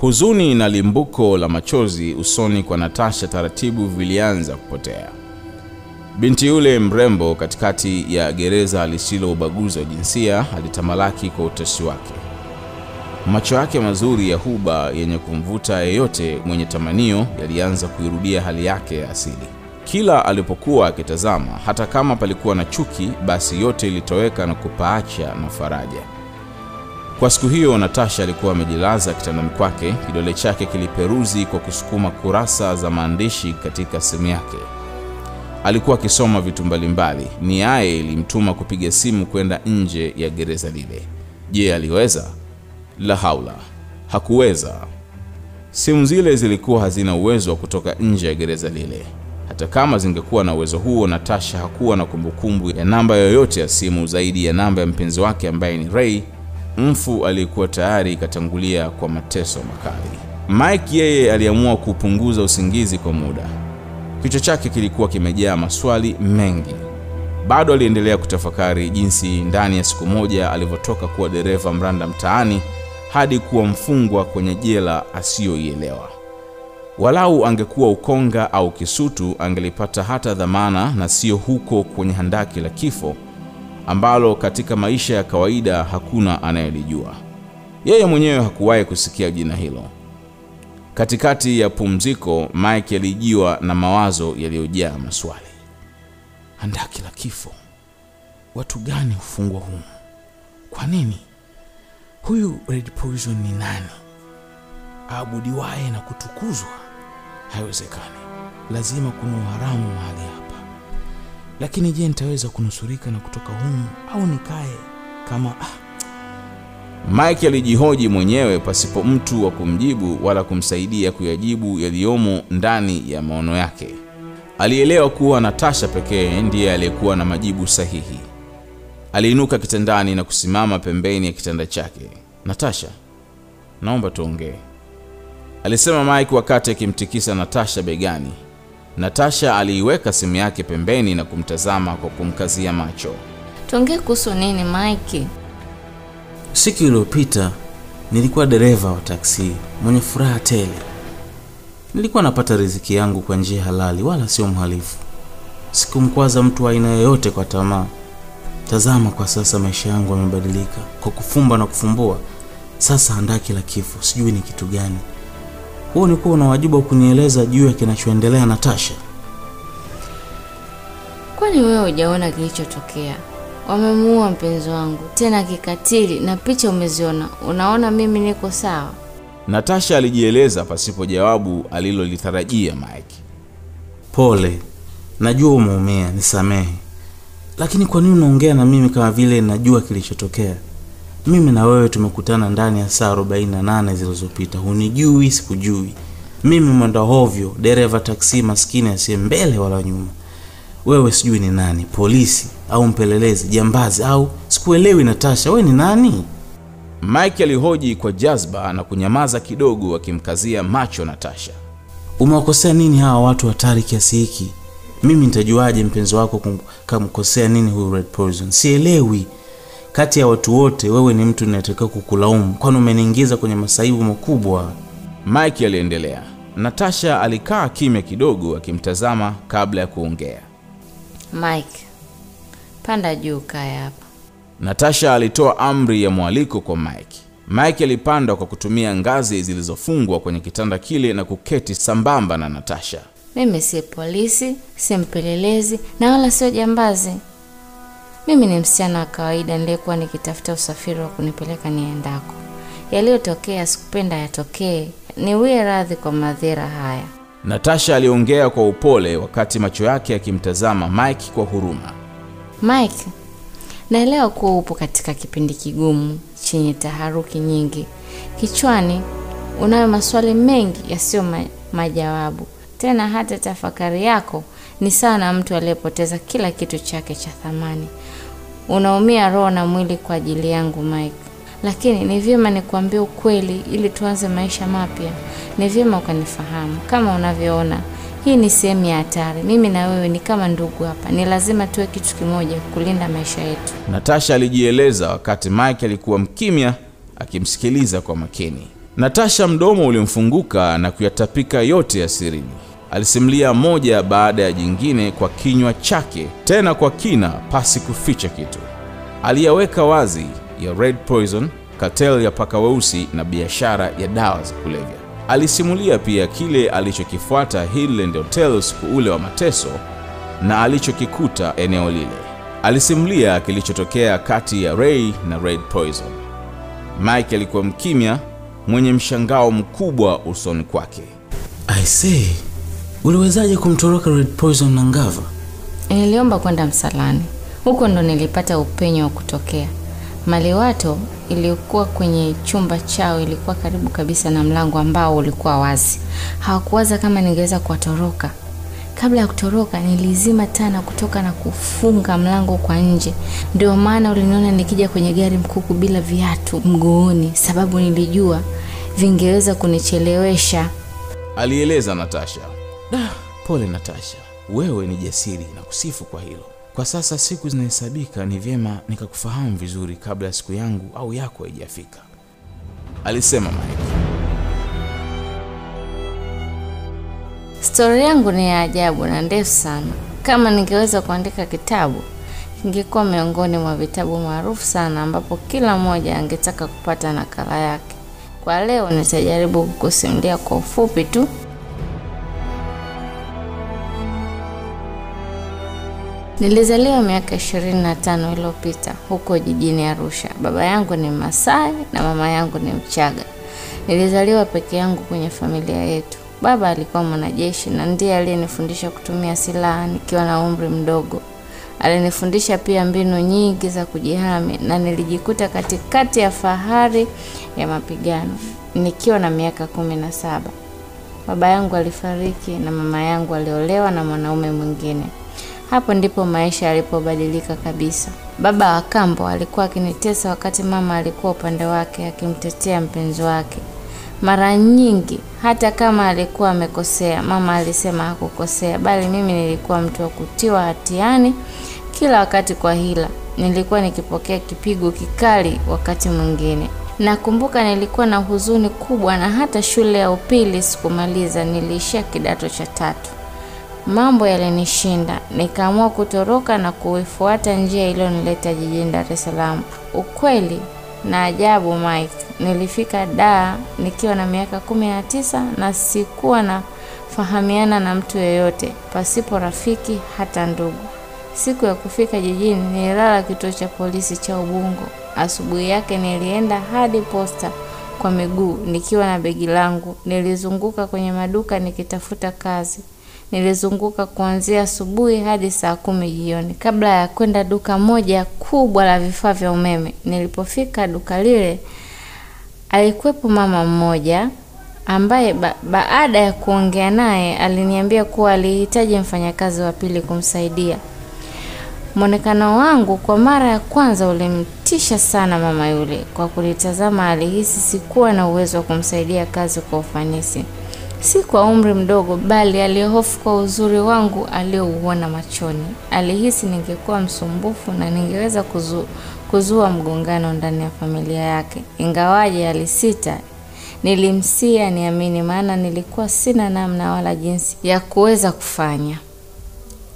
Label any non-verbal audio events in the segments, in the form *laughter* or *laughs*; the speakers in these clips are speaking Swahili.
Huzuni na limbuko la machozi usoni kwa Natasha taratibu vilianza kupotea. Binti yule mrembo katikati ya gereza lisilo ubaguzi wa jinsia alitamalaki kwa utashi wake. Macho yake mazuri ya huba yenye kumvuta yeyote mwenye tamanio yalianza kuirudia hali yake ya asili. Kila alipokuwa akitazama, hata kama palikuwa na chuki, basi yote ilitoweka na kupaacha na faraja. Kwa siku hiyo, Natasha alikuwa amejilaza kitandani kwake, kidole chake kiliperuzi kwa kusukuma kurasa za maandishi katika simu yake. Alikuwa akisoma vitu mbalimbali. Niaye ilimtuma kupiga simu kwenda nje ya gereza lile. Je, aliweza? La haula, hakuweza. Simu zile zilikuwa hazina uwezo wa kutoka nje ya gereza lile. Hata kama zingekuwa na uwezo huo, Natasha hakuwa na kumbukumbu ya namba yoyote ya simu zaidi ya namba ya mpenzi wake ambaye ni Ray, mfu aliyekuwa tayari ikatangulia kwa mateso makali. Mike yeye aliamua kupunguza usingizi kwa muda. Kichwa chake kilikuwa kimejaa maswali mengi. Bado aliendelea kutafakari jinsi ndani ya siku moja alivyotoka kuwa dereva mranda mtaani hadi kuwa mfungwa kwenye jela asiyoielewa. Walau angekuwa Ukonga au Kisutu, angelipata hata dhamana na sio huko kwenye handaki la kifo ambalo katika maisha ya kawaida hakuna anayelijua. Yeye mwenyewe hakuwahi kusikia jina hilo. Katikati ya pumziko, Mike alijiwa na mawazo yaliyojaa maswali. Handaki la kifo, watu gani hufungwa humu? Kwa nini? Huyu Red Poison ni nani? Aabudiwaye na kutukuzwa? Haiwezekani, lazima kuna uharamu mahali hapa. Lakini je, nitaweza kunusurika na kutoka humu au nikae kama ah. Mike alijihoji mwenyewe pasipo mtu wa kumjibu wala kumsaidia kuyajibu yaliyomo ndani ya maono yake. Alielewa kuwa Natasha pekee ndiye aliyekuwa na majibu sahihi. Aliinuka kitandani na kusimama pembeni ya kitanda chake. Natasha, naomba tuongee, alisema Mike wakati akimtikisa Natasha begani. Natasha aliiweka simu yake pembeni na kumtazama kwa kumkazia macho. Tuongee kuhusu nini Mike? Siku iliyopita nilikuwa dereva wa taksi mwenye furaha tele. Nilikuwa napata riziki yangu kwa njia halali, wala sio mhalifu. Sikumkwaza mtu wa aina yoyote kwa tamaa. Tazama kwa sasa maisha yangu yamebadilika kwa kufumba na kufumbua. Sasa handaki la kifo, sijui ni kitu gani. Huo ulikuwa una wajibu wa kunieleza juu ya kinachoendelea Natasha. Kwani wewe hujaona kilichotokea? Wamemuua mpenzi wangu tena kikatili, na picha umeziona. Unaona mimi niko sawa? Natasha alijieleza pasipo jawabu alilolitarajia Mike. Pole, najua umeumia, nisamehe. Lakini kwa nini unaongea na mimi kama vile najua kilichotokea? Mimi na wewe tumekutana ndani ya saa 48 zilizopita. Hunijui, sikujui. Mimi mwenda hovyo, dereva taksi maskini asiye mbele wala nyuma. Wewe sijui ni nani, polisi au mpelelezi, jambazi au sikuelewi. Natasha, wewe ni nani? Mike alihoji kwa jazba na kunyamaza kidogo, akimkazia macho Natasha. Umewakosea nini hawa watu hatari kiasi hiki? Mimi nitajuaje mpenzi wako kamkosea nini huyu Red Poison? Sielewi. Kati ya watu wote, wewe ni mtu ninayetakiwa kukulaumu, kwani umeniingiza kwenye masaibu makubwa. Mike aliendelea. Natasha alikaa kimya kidogo, akimtazama kabla ya kuongea. Mike, panda juu, kaya hapa. Natasha alitoa amri ya mwaliko kwa Mike. Mike alipanda kwa kutumia ngazi zilizofungwa kwenye kitanda kile na kuketi sambamba na Natasha. Mimi si polisi, si mpelelezi na wala sio jambazi. Mimi ni msichana wa kawaida niliyekuwa nikitafuta usafiri wa kunipeleka niendako. Yaliyotokea sikupenda yatokee, niwie radhi kwa madhira haya. Natasha aliongea kwa upole wakati macho yake yakimtazama Mike kwa huruma. Mike, naelewa kuwa upo katika kipindi kigumu chenye taharuki nyingi. Kichwani unayo maswali mengi yasiyo ma majawabu. Tena hata tafakari yako ni sawa na mtu aliyepoteza kila kitu chake cha thamani. Unaumia roho na mwili kwa ajili yangu Mike, lakini ni vyema nikuambie ukweli ili tuanze maisha mapya. Ni vyema ukanifahamu. Kama unavyoona, hii ni sehemu ya hatari. Mimi na wewe ni kama ndugu hapa, ni lazima tuwe kitu kimoja kulinda maisha yetu. Natasha alijieleza wakati Mike alikuwa mkimya akimsikiliza kwa makini. Natasha mdomo ulimfunguka na kuyatapika yote ya sirini. Alisimulia moja baada ya jingine kwa kinywa chake, tena kwa kina, pasi kuficha kitu. Aliyaweka wazi ya Red Poison, cartel ya paka weusi na biashara ya dawa za kulevya. Alisimulia pia kile alichokifuata Hillland Hotel usiku ule wa mateso na alichokikuta eneo lile. Alisimulia kilichotokea kati ya Ray na Red Poison. Mike alikuwa mkimya, mwenye mshangao mkubwa usoni kwake. I say, uliwezaje kumtoroka Red Poison na Ngava? Niliomba kwenda msalani, huko ndo nilipata upenyo wa kutokea. Maliwato iliyokuwa kwenye chumba chao ilikuwa karibu kabisa na mlango ambao ulikuwa wazi. Hawakuwaza kama ningeweza kuwatoroka. Kabla ya kutoroka, nilizima taa na kutoka na kufunga mlango kwa nje. Ndio maana uliniona nikija kwenye gari mkuku bila viatu mguuni, sababu nilijua vingeweza kunichelewesha. Alieleza Natasha. Da, pole Natasha, wewe ni jasiri na kusifu kwa hilo. Kwa sasa siku zinahesabika, ni vyema nikakufahamu vizuri kabla ya siku yangu au yako haijafika, alisema Mike. Stori yangu ni ya ajabu na ndefu sana. Kama ningeweza kuandika kitabu, kingekuwa miongoni mwa vitabu maarufu sana, ambapo kila mmoja angetaka kupata nakala yake. Kwa leo nitajaribu kukusimulia kwa ufupi tu. Nilizaliwa miaka ishirini na tano iliyopita huko jijini Arusha. Baba yangu ni Masai na mama yangu ni Mchaga. Nilizaliwa peke yangu kwenye familia yetu. Baba alikuwa mwanajeshi na ndiye aliyenifundisha kutumia silaha nikiwa na umri mdogo. Alinifundisha pia mbinu nyingi za kujihami na nilijikuta katikati ya fahari ya mapigano nikiwa na miaka kumi na saba. Baba yangu alifariki na mama yangu aliolewa na mwanaume mwingine. Hapo ndipo maisha yalipobadilika kabisa. Baba wa kambo alikuwa akinitesa wakati mama alikuwa upande wake akimtetea mpenzi wake. Mara nyingi hata kama alikuwa amekosea, mama alisema hakukosea, bali mimi nilikuwa mtu wa kutiwa hatiani kila wakati kwa hila. Nilikuwa nikipokea kipigo kikali wakati mwingine. Nakumbuka nilikuwa na huzuni kubwa, na hata shule ya upili sikumaliza, niliishia kidato cha tatu. Mambo yalinishinda, nikaamua kutoroka na kuifuata njia iliyonileta jijini Dar es Salaam. Ukweli na ajabu, Mike, nilifika Dar nikiwa na miaka kumi na tisa na sikuwa nafahamiana na mtu yeyote, pasipo rafiki hata ndugu. Siku ya kufika jijini nililala kituo cha polisi cha Ubungo. Asubuhi yake nilienda hadi posta kwa miguu nikiwa na begi langu. Nilizunguka kwenye maduka nikitafuta kazi. Nilizunguka kuanzia asubuhi hadi saa kumi jioni kabla ya kwenda duka moja kubwa la vifaa vya umeme. Nilipofika duka lile, alikuwepo mama mmoja ambaye ba baada ya kuongea naye aliniambia kuwa alihitaji mfanyakazi wa pili kumsaidia. Mwonekano wangu kwa mara ya kwanza ulimtisha sana mama yule. Kwa kunitazama, alihisi sikuwa na uwezo wa kumsaidia kazi kwa ufanisi, si kwa umri mdogo, bali alihofu kwa uzuri wangu aliouona machoni. Alihisi ningekuwa msumbufu na ningeweza kuzu, kuzua mgongano ndani ya familia yake. Ingawaje alisita, nilimsia niamini, maana nilikuwa sina namna wala jinsi ya kuweza kufanya.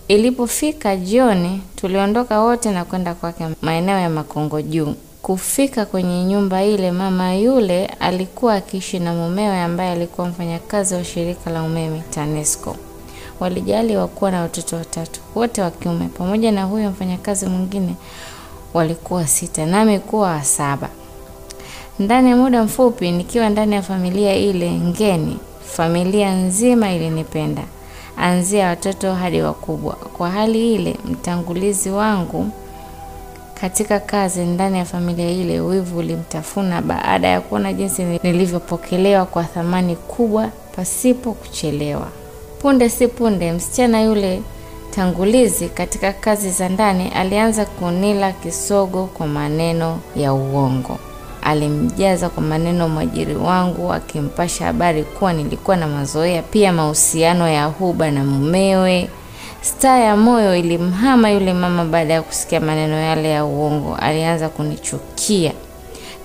Ilipofika jioni, tuliondoka wote na kwenda kwake maeneo ya Makongo Juu. Kufika kwenye nyumba ile, mama yule alikuwa akiishi na mumewe ambaye alikuwa mfanyakazi wa shirika la umeme TANESCO. Walijaliwa kuwa na watoto watatu, wote wa kiume, pamoja na huyo mfanyakazi mwingine walikuwa sita, nami kuwa wa saba. Ndani ya muda mfupi, nikiwa ndani ya familia ile ngeni, familia nzima ilinipenda anzia watoto hadi wakubwa. Kwa hali ile, mtangulizi wangu katika kazi ndani ya familia ile, wivu ulimtafuna baada ya kuona jinsi nilivyopokelewa kwa thamani kubwa pasipo kuchelewa. Punde si punde, msichana yule tangulizi katika kazi za ndani alianza kunila kisogo kwa maneno ya uongo. Alimjaza kwa maneno mwajiri wangu, akimpasha habari kuwa nilikuwa na mazoea pia mahusiano ya huba na mumewe. Staa ya moyo ilimhama yule mama baada ya kusikia maneno yale ya uongo. Alianza kunichukia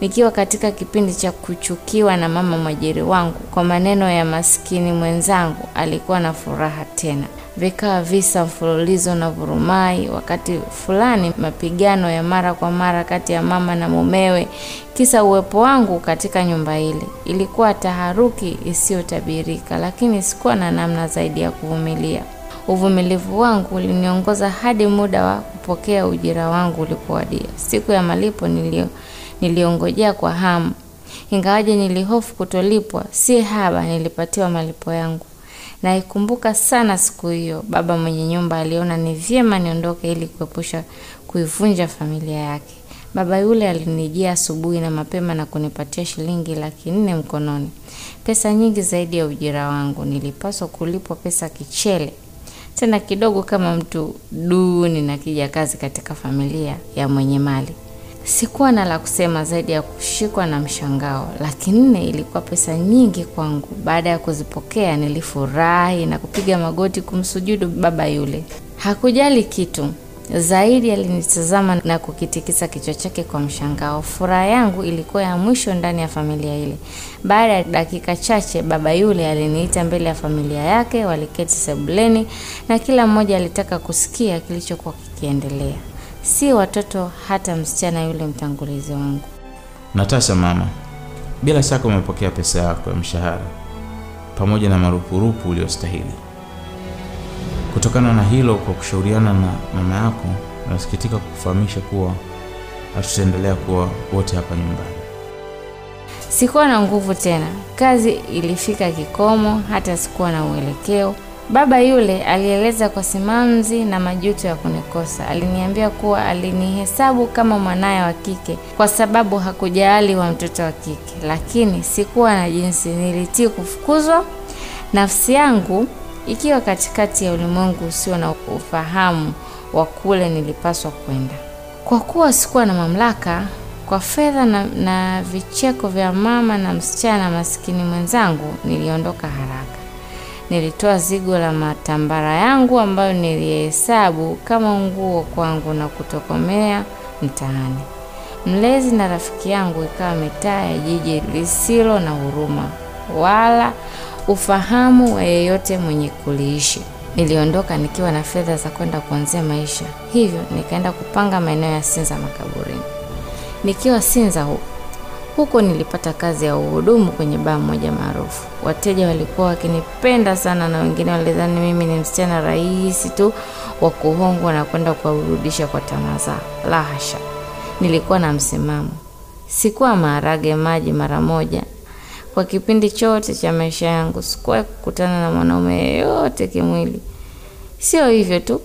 nikiwa katika kipindi cha kuchukiwa na mama mwajiri wangu kwa maneno ya maskini mwenzangu, alikuwa na furaha tena. Vikawa visa mfululizo na vurumai. Wakati fulani mapigano ya mara kwa mara kati ya mama na mumewe, kisa uwepo wangu katika nyumba ile. Ilikuwa taharuki isiyotabirika, lakini sikuwa na namna zaidi ya kuvumilia. Uvumilivu wangu uliniongoza hadi muda wa kupokea ujira wangu ulipowadia. Siku ya malipo nilio niliongojea kwa hamu, ingawaje nilihofu kutolipwa. Si haba, nilipatiwa malipo yangu. Naikumbuka sana siku hiyo. Baba mwenye nyumba aliona ni vyema niondoke ili kuepusha kuivunja familia yake. Baba yule alinijia asubuhi na mapema na kunipatia shilingi laki nne mkononi, pesa nyingi zaidi ya ujira wangu. Nilipaswa kulipwa pesa kichele, tena kidogo kama mtu duni na kija kazi katika familia ya mwenye mali. Sikuwa na la kusema zaidi ya kushikwa na mshangao. Laki nne ilikuwa pesa nyingi kwangu. Baada ya kuzipokea, nilifurahi na kupiga magoti kumsujudu baba yule. Hakujali kitu zaidi, alinitazama na kukitikisa kichwa chake kwa mshangao. Furaha yangu ilikuwa ya mwisho ndani ya familia ile. Baada ya dakika chache, baba yule aliniita mbele ya familia yake. Waliketi sebuleni na kila mmoja alitaka kusikia kilichokuwa kikiendelea si watoto hata msichana yule mtangulizi wangu. Natasha mama, bila shaka umepokea pesa yako ya mshahara pamoja na marupurupu uliyostahili. Kutokana na hilo, kwa kushauriana na mama yako, nasikitika kukufahamisha kuwa hatutaendelea kuwa wote hapa nyumbani. Sikuwa na nguvu tena, kazi ilifika kikomo, hata sikuwa na uelekeo. Baba yule alieleza kwa simanzi na majuto ya kunikosa. Aliniambia kuwa alinihesabu kama mwanaye wa kike kwa sababu hakujali wa mtoto wa kike, lakini sikuwa na jinsi. Nilitii kufukuzwa, nafsi yangu ikiwa katikati ya ulimwengu usio na ufahamu wa kule nilipaswa kwenda. Kwa kuwa sikuwa na mamlaka kwa fedha na, na vicheko vya mama na msichana maskini mwenzangu, niliondoka haraka. Nilitoa zigo la matambara yangu ambayo nilihesabu kama nguo kwangu na kutokomea mtaani. Mlezi na rafiki yangu ikawa mitaa ya jiji lisilo na huruma wala ufahamu wa yeyote mwenye kuliishi. Niliondoka nikiwa na fedha za kwenda kuanzia maisha, hivyo nikaenda kupanga maeneo ya Sinza makaburini. Nikiwa Sinza huko huko nilipata kazi ya uhudumu kwenye baa moja maarufu. Wateja walikuwa wakinipenda sana, na wengine walidhani mimi ni msichana rahisi tu wa kuhongwa na kwenda kuwarudisha kwa tamaa zao. La hasha, nilikuwa na msimamo. Sikuwa maharage maji mara moja. Kwa kipindi chote cha maisha yangu sikuwahi kukutana na mwanaume yeyote kimwili. Sio hivyo tu,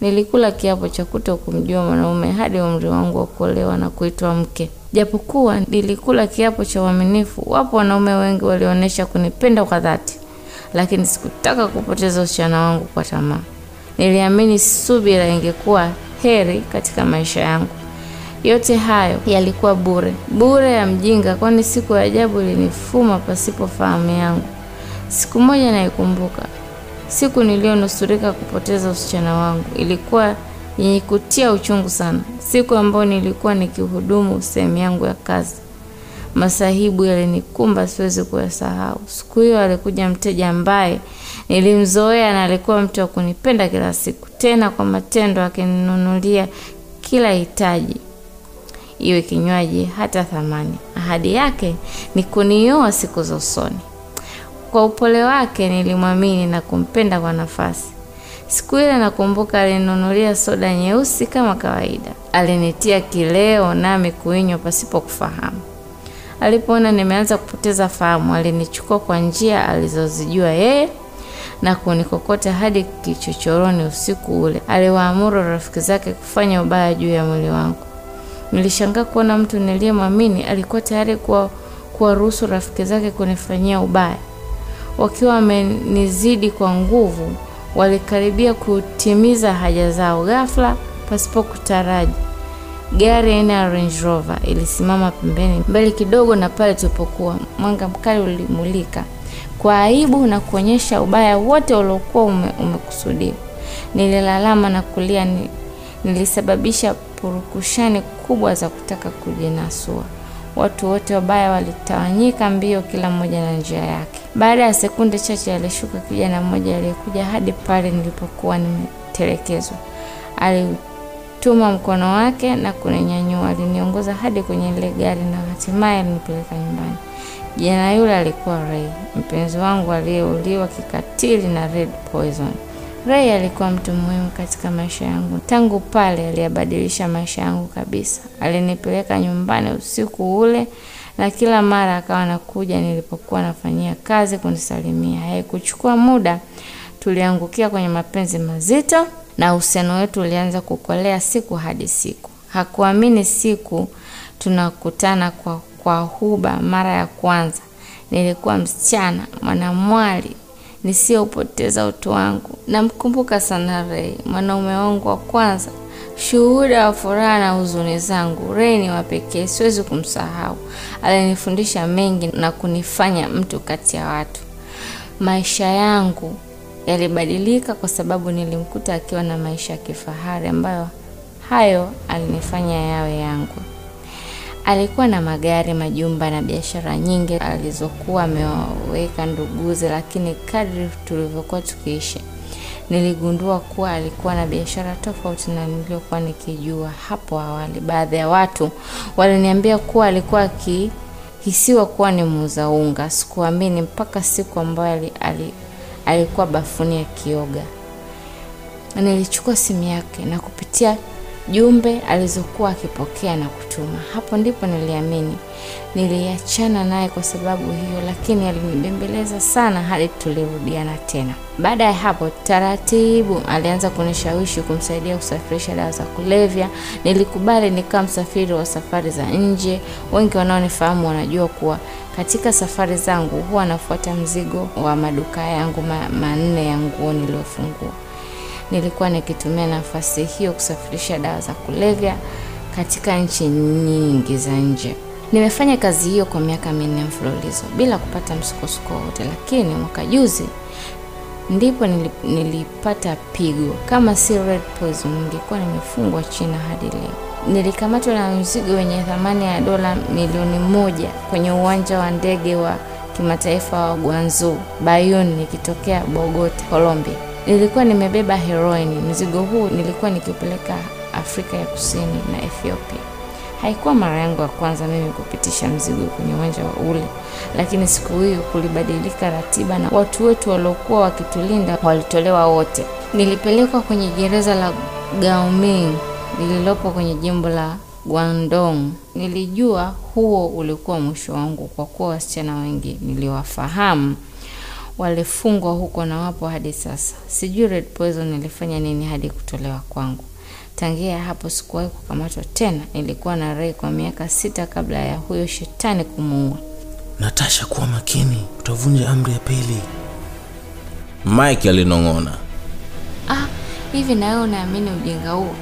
nilikula kiapo cha kuto kumjua mwanaume hadi umri wangu wa kuolewa na kuitwa mke. Japokuwa nilikula kiapo cha uaminifu, wapo wanaume wengi walionyesha kunipenda kwa dhati, lakini sikutaka kupoteza usichana wangu kwa tamaa. Niliamini subira ingekuwa heri katika maisha yangu. Yote hayo yalikuwa bure, bure ya mjinga, kwani siku ya ajabu ilinifuma pasipo fahamu yangu. Siku moja naikumbuka, siku niliyonusurika kupoteza usichana wangu ilikuwa yenye kutia uchungu sana. Siku ambayo nilikuwa nikihudumu sehemu yangu ya kazi, masahibu yalinikumba, siwezi kuyasahau. Siku hiyo alikuja mteja ambaye nilimzoea na alikuwa mtu wa kunipenda kila siku, tena kwa matendo, akininunulia kila hitaji, iwe kinywaji, hata thamani. Ahadi yake ni kunioa siku za usoni. Kwa upole wake nilimwamini na kumpenda kwa nafasi. Siku ile nakumbuka, alininunulia soda nyeusi kama kawaida. Alinitia kileo nami kuinywa pasipo kufahamu. Alipoona nimeanza kupoteza fahamu, alinichukua kwa njia alizozijua yeye na kunikokota hadi kichochoroni. Usiku ule aliwaamuru rafiki zake kufanya ubaya juu ya mwili wangu. Nilishangaa kuona mtu niliyemwamini alikuwa tayari kuwaruhusu rafiki zake kunifanyia ubaya. Wakiwa wamenizidi kwa nguvu, walikaribia kutimiza haja zao. Ghafla, pasipo kutaraji, gari aina ya Range Rover ilisimama pembeni mbele kidogo na pale tulipokuwa. Mwanga mkali ulimulika kwa aibu na kuonyesha ubaya wote uliokuwa ume, umekusudiwa. Nililalama na kulia. Nilisababisha purukushani kubwa za kutaka kujinasua. Watu wote wabaya walitawanyika mbio, kila mmoja na njia yake. Baada ya sekunde chache, alishuka kijana mmoja aliyekuja hadi pale nilipokuwa nimetelekezwa. Alituma mkono wake na kuninyanyua. Aliniongoza hadi kwenye ile gari na hatimaye alinipeleka nyumbani. Kijana yule alikuwa Ray, mpenzi wangu aliyeuliwa kikatili na red poison. Ray alikuwa mtu muhimu katika maisha yangu. Tangu pale aliyabadilisha maisha yangu kabisa. Alinipeleka nyumbani usiku ule na kila mara akawa anakuja nilipokuwa nafanyia kazi kunisalimia. Haikuchukua muda, tuliangukia kwenye mapenzi mazito na uhusiano wetu ulianza kukolea siku hadi siku. Hakuamini siku tunakutana kwa, kwa huba mara ya kwanza. Nilikuwa msichana mwanamwali nisiyopoteza utu wangu. Namkumbuka sana Rei, mwanaume wangu wa kwanza, shuhuda wa furaha na huzuni zangu. Rei ni wa pekee, siwezi kumsahau. Alinifundisha mengi na kunifanya mtu kati ya watu. Maisha yangu yalibadilika kwa sababu nilimkuta akiwa na maisha ya kifahari ambayo hayo alinifanya yawe yangu. Alikuwa na magari, majumba na biashara nyingi alizokuwa ameweka nduguze, lakini kadri tulivyokuwa tukiishi, niligundua kuwa alikuwa na biashara tofauti na niliyokuwa nikijua hapo awali. Baadhi ya watu waliniambia kuwa alikuwa akihisiwa kuwa ni muuza unga. Sikuamini mpaka siku ambayo ali, ali, alikuwa bafuni akioga. Nilichukua simu yake na kupitia jumbe alizokuwa akipokea na kutuma. Hapo ndipo niliamini. Niliachana naye kwa sababu hiyo, lakini alinibembeleza sana hadi tulirudiana tena. Baada ya hapo, taratibu alianza kunishawishi kumsaidia kusafirisha dawa za kulevya. Nilikubali nikawa msafiri wa safari za nje. Wengi wanaonifahamu wanajua kuwa katika safari zangu huwa nafuata mzigo wa maduka yangu manne ya nguo niliyofungua. Nilikuwa nikitumia nafasi hiyo kusafirisha dawa za kulevya katika nchi nyingi za nje. Nimefanya kazi hiyo kwa miaka minne mfululizo bila kupata msukosuko wowote, lakini mwaka juzi ndipo nilipata pigo. Kama si red poison, ningekuwa nimefungwa China hadi leo. Nilikamatwa na mzigo wenye thamani ya dola milioni moja kwenye uwanja wa ndege wa kimataifa wa Guangzhou Bayoun, nikitokea Bogota, Colombia. Nilikuwa nimebeba heroin. Mzigo huu nilikuwa nikipeleka Afrika ya Kusini na Ethiopia. Haikuwa mara yangu ya kwanza mimi kupitisha mzigo kwenye uwanja wa ule, lakini siku hiyo kulibadilika ratiba na watu wetu waliokuwa wakitulinda walitolewa wote. Nilipelekwa kwenye gereza la Gaoming lililopo kwenye jimbo la Guangdong. Nilijua huo ulikuwa mwisho wangu kwa kuwa wasichana wengi niliwafahamu walifungwa huko na wapo hadi sasa. Sijui Red Poison ilifanya nini hadi kutolewa kwangu. Tangia hapo sikuwahi kukamatwa tena. Nilikuwa na Ray kwa miaka sita kabla ya huyo shetani kumuua. Natasha, kuwa makini, utavunja amri ya pili. Mike alinong'ona. Ah, hivi na wewe unaamini ujinga huo?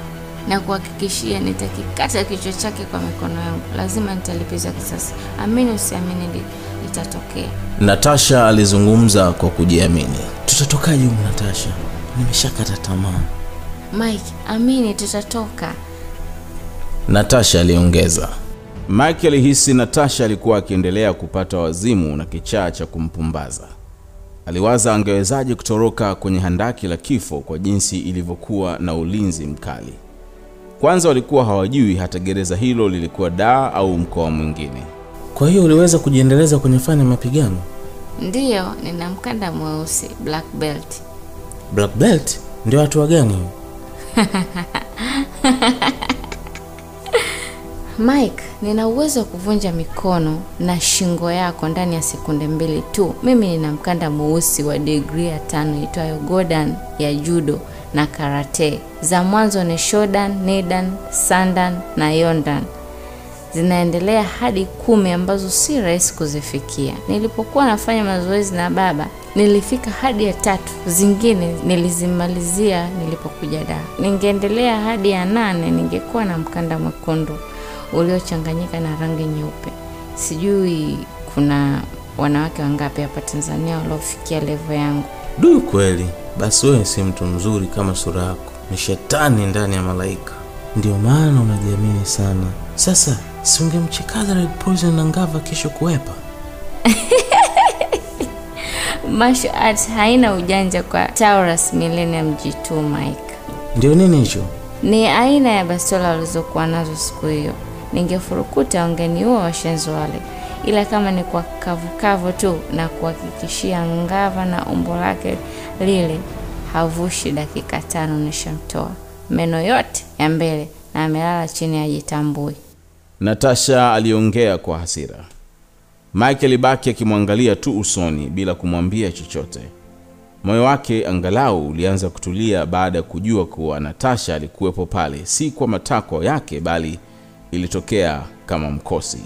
Na kuhakikishia nitakikata kichwa chake kwa mikono yangu. Lazima nitalipiza kisasi. Amini usiamini, li- litatokea. Natasha alizungumza kwa kujiamini. tutatoka juu Natasha? Nimeshakata tamaa. Mike, amini tutatoka. Natasha aliongeza. Mike alihisi Natasha alikuwa akiendelea kupata wazimu na kichaa cha kumpumbaza. Aliwaza angewezaje kutoroka kwenye handaki la kifo kwa jinsi ilivyokuwa na ulinzi mkali. Kwanza walikuwa hawajui hata gereza hilo lilikuwa daa au mkoa mwingine. Kwa hiyo uliweza kujiendeleza kwenye fani ya mapigano? Ndiyo, nina mkanda mweusi black belt. Black belt ndio hatua gani? *laughs* Mike, nina uwezo wa kuvunja mikono na shingo yako ndani ya sekunde mbili tu. Mimi nina mkanda mweusi wa digrii ya tano itwayo Godan ya judo na karate. Za mwanzo ni Shodan, Nidan, Sandan na Yondan. Zinaendelea hadi kumi ambazo si rahisi kuzifikia. Nilipokuwa nafanya mazoezi na baba, nilifika hadi ya tatu. Zingine nilizimalizia nilipokuja Dar. Ningeendelea hadi ya nane, ningekuwa na mkanda mwekundu uliochanganyika na rangi nyeupe. Sijui kuna wanawake wangapi hapa Tanzania waliofikia levo yangu. Du, kweli. Basi wewe si mtu mzuri kama sura yako, ni shetani ndani ya malaika. Ndio maana unajiamini sana. Sasa si ungemchekaza red poison na ngava kesho kuwepa *laughs* Martial arts haina ujanja kwa Taurus Millennium G2 Mike. ndio nini hicho Ni aina ya bastola walizokuwa nazo siku hiyo. Ningefurukuta wangeniua washenzi wale, ila kama ni kwa kavukavu tu na kuhakikishia ngava na umbo lake lile, havushi dakika tano nishamtoa meno yote ya mbele na amelala chini ajitambui. Natasha aliongea kwa hasira. Mike alibaki akimwangalia tu usoni bila kumwambia chochote. Moyo wake angalau ulianza kutulia baada ya kujua kuwa Natasha alikuwepo pale, si kwa matakwa yake, bali ilitokea kama mkosi.